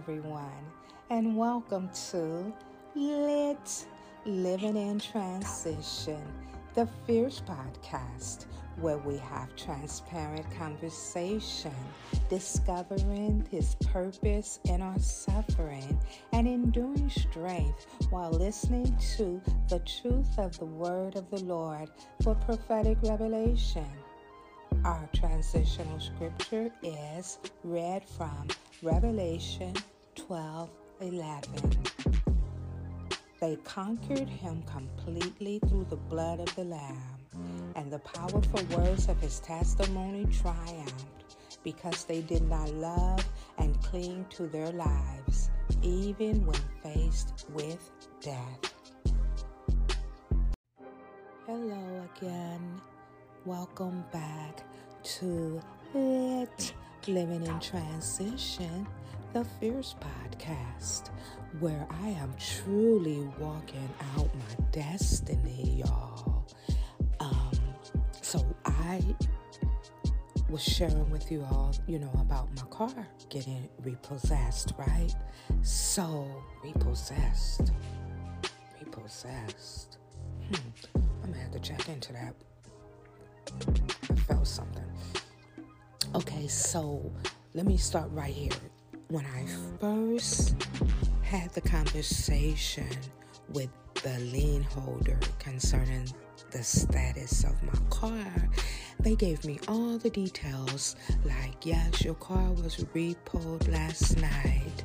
everyone, and welcome to Lit Living in Transition, the Fierce podcast, where we have transparent conversation, discovering His purpose in our suffering and enduring strength while listening to the truth of the Word of the Lord for prophetic revelation. Our transitional scripture is read from Revelation 12 11. They conquered him completely through the blood of the Lamb, and the powerful words of his testimony triumphed because they did not love and cling to their lives, even when faced with death. Hello again. Welcome back to Lit Living in Transition, the Fierce Podcast, where I am truly walking out my destiny, y'all. Um, so I was sharing with you all, you know, about my car getting repossessed, right? So, repossessed. Repossessed. Hmm. I'm gonna have to check into that I felt something. Okay, so let me start right here. When I first had the conversation with the lien holder concerning the status of my car, they gave me all the details like, yes, your car was repoed last night.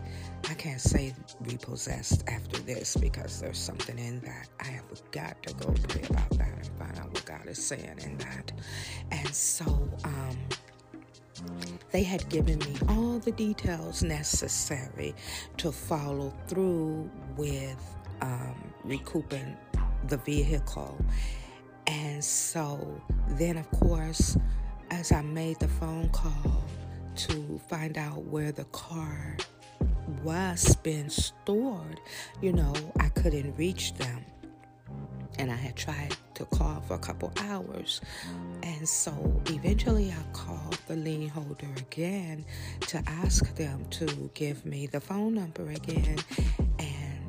I can't say repossessed after this because there's something in that. I have got to go pray about that and find out what God is saying in that. And so, um, they had given me all the details necessary to follow through with um, recouping the vehicle. And so then, of course, as I made the phone call to find out where the car was being stored, you know, I couldn't reach them. And I had tried to call for a couple hours. And so eventually I called the lien holder again to ask them to give me the phone number again.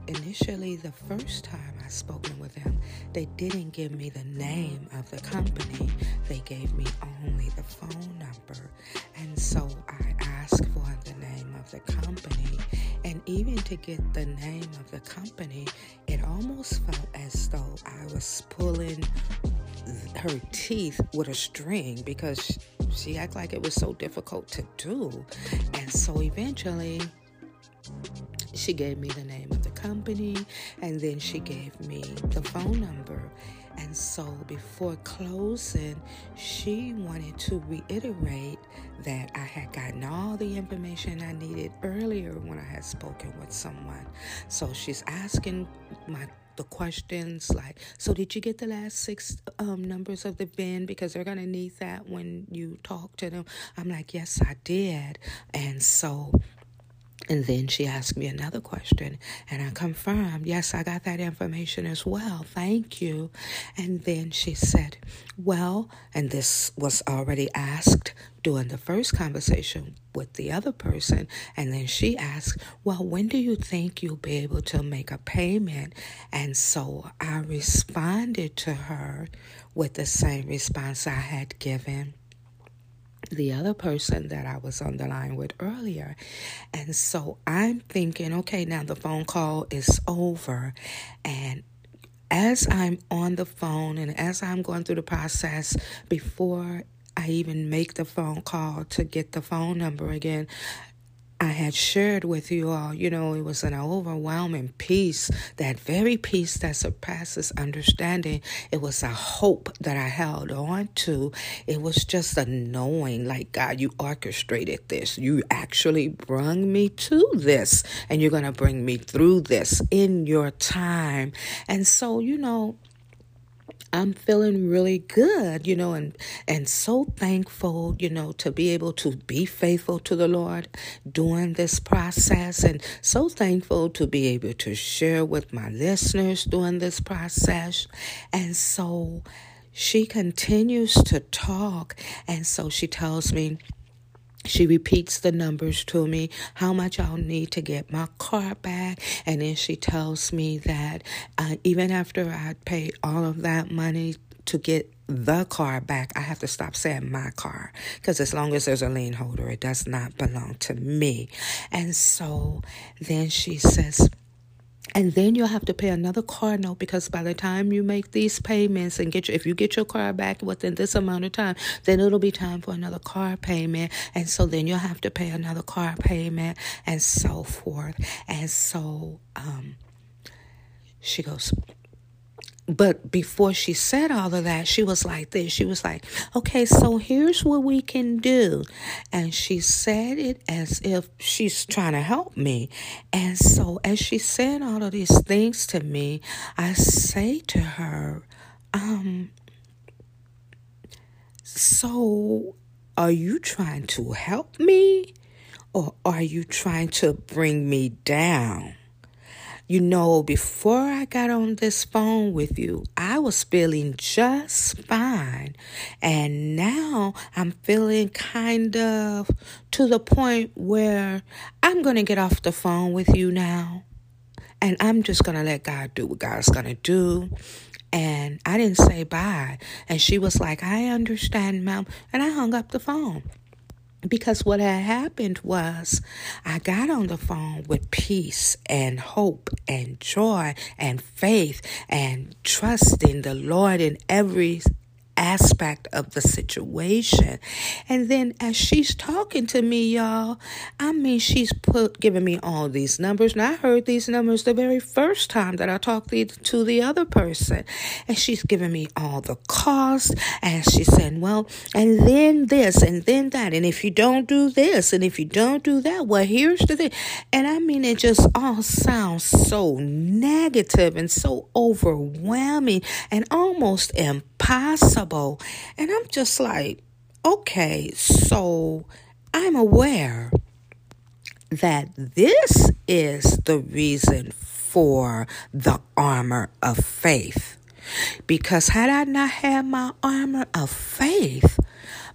Initially, the first time I spoken with them, they didn't give me the name of the company. They gave me only the phone number. And so I asked for the name of the company and even to get the name of the company, it almost felt as though I was pulling her teeth with a string because she acted like it was so difficult to do. And so eventually, she gave me the name of the company and then she gave me the phone number. And so before closing, she wanted to reiterate that I had gotten all the information I needed earlier when I had spoken with someone. So she's asking my the questions like, so did you get the last six um, numbers of the VIN? Because they're going to need that when you talk to them. I'm like, yes, I did. And so and then she asked me another question, and I confirmed, yes, I got that information as well. Thank you. And then she said, well, and this was already asked during the first conversation with the other person. And then she asked, well, when do you think you'll be able to make a payment? And so I responded to her with the same response I had given the other person that I was on the line with earlier. And so I'm thinking, okay, now the phone call is over. And as I'm on the phone and as I'm going through the process before I even make the phone call to get the phone number again, I had shared with you all, you know, it was an overwhelming peace, that very peace that surpasses understanding. It was a hope that I held on to. It was just a knowing, like, God, you orchestrated this. You actually brung me to this, and you're going to bring me through this in your time. And so, you know, I'm feeling really good, you know, and and so thankful, you know, to be able to be faithful to the Lord during this process and so thankful to be able to share with my listeners during this process. And so she continues to talk and so she tells me she repeats the numbers to me, how much I'll need to get my car back. And then she tells me that uh, even after I pay all of that money to get the car back, I have to stop saying my car because as long as there's a lien holder, it does not belong to me. And so then she says, and then you'll have to pay another car note because by the time you make these payments and get your, if you get your car back within this amount of time, then it'll be time for another car payment. And so then you'll have to pay another car payment and so forth. And so, um, she goes, but before she said all of that, she was like this. She was like, okay, so here's what we can do. And she said it as if she's trying to help me. And so as she said all of these things to me, I say to her, um, so are you trying to help me or are you trying to bring me down? You know, before I got on this phone with you, I was feeling just fine. And now I'm feeling kind of to the point where I'm going to get off the phone with you now. And I'm just going to let God do what God's going to do. And I didn't say bye. And she was like, I understand, ma'am. And I hung up the phone because what had happened was I got on the phone with peace and hope and joy and faith and trust in the Lord in every aspect of the situation. And then as she's talking to me, y'all, I mean, she's put giving me all these numbers. And I heard these numbers the very first time that I talked to the other person. And she's giving me all the costs. And she said, well, and then this and then that. And if you don't do this and if you don't do that, well, here's the thing. And I mean, it just all sounds so negative and so overwhelming and almost impossible and I'm just like, okay, so I'm aware that this is the reason for the armor of faith. Because had I not had my armor of faith,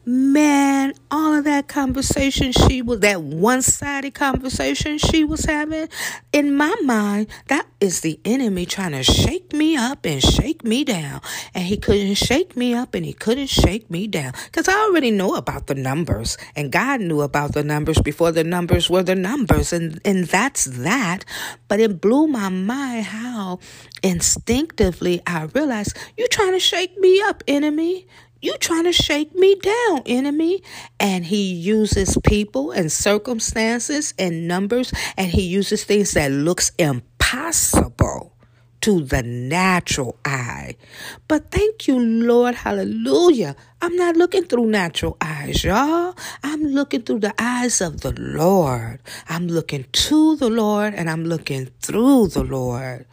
man, all of that conversation she was, that one sided conversation she was having, in my mind, that is the enemy trying to shake me up and shake me down. And he couldn't shake me up and he couldn't shake me down. Because I already know about the numbers. And God knew about the numbers before the numbers were the numbers. And, and that's that. But it blew my mind how instinctively I realized, you're trying to shake me up, enemy. You trying to shake me down, enemy. And he uses people and circumstances and numbers, and he uses things that looks impossible to the natural eye. But thank you, Lord, hallelujah. I'm not looking through natural eyes, y'all. I'm looking through the eyes of the Lord. I'm looking to the Lord and I'm looking through the Lord.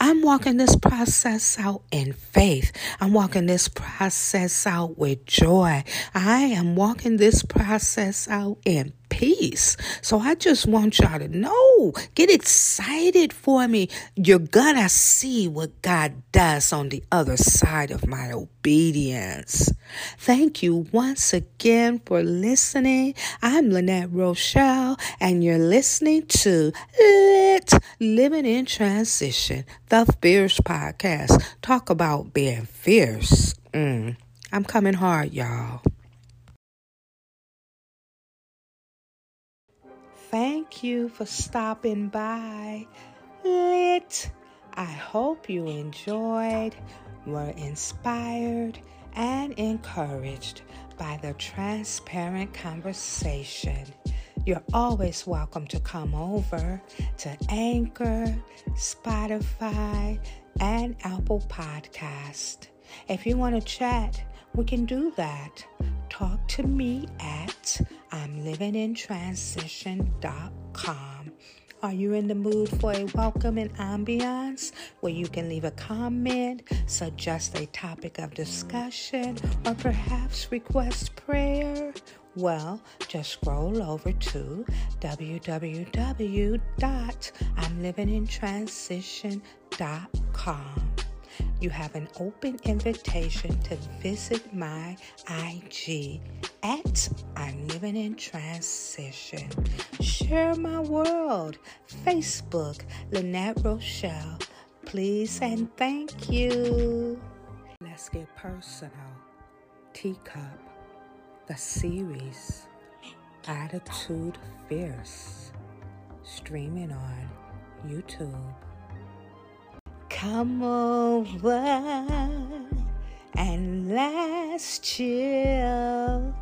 I'm walking this process out in faith. I'm walking this process out with joy. I am walking this process out in peace. So I just want y'all to know, get excited for me. You're gonna see what God does on the other side of my obedience. Thank you once again for listening. I'm Lynette Rochelle, and you're listening to Lit Living in Transition, the Fierce Podcast. Talk about being fierce. Mm. I'm coming hard, y'all. Thank you for stopping by. Lit. I hope you enjoyed, were inspired, and encouraged by the transparent conversation. You're always welcome to come over to Anchor, Spotify, and Apple Podcast. If you want to chat, we can do that. Talk to me at I'm livingintransition.com. Are you in the mood for a welcoming ambiance where you can leave a comment, suggest a topic of discussion, or perhaps request prayer? Well, just scroll over to www.imlivingintransition.com. You have an open invitation to visit my IG at I'm Living in Transition. Share my world. Facebook, Lynette Rochelle. Please and thank you. Let's get personal. Teacup, the series, Attitude Fierce, streaming on YouTube. Come over and let's chill.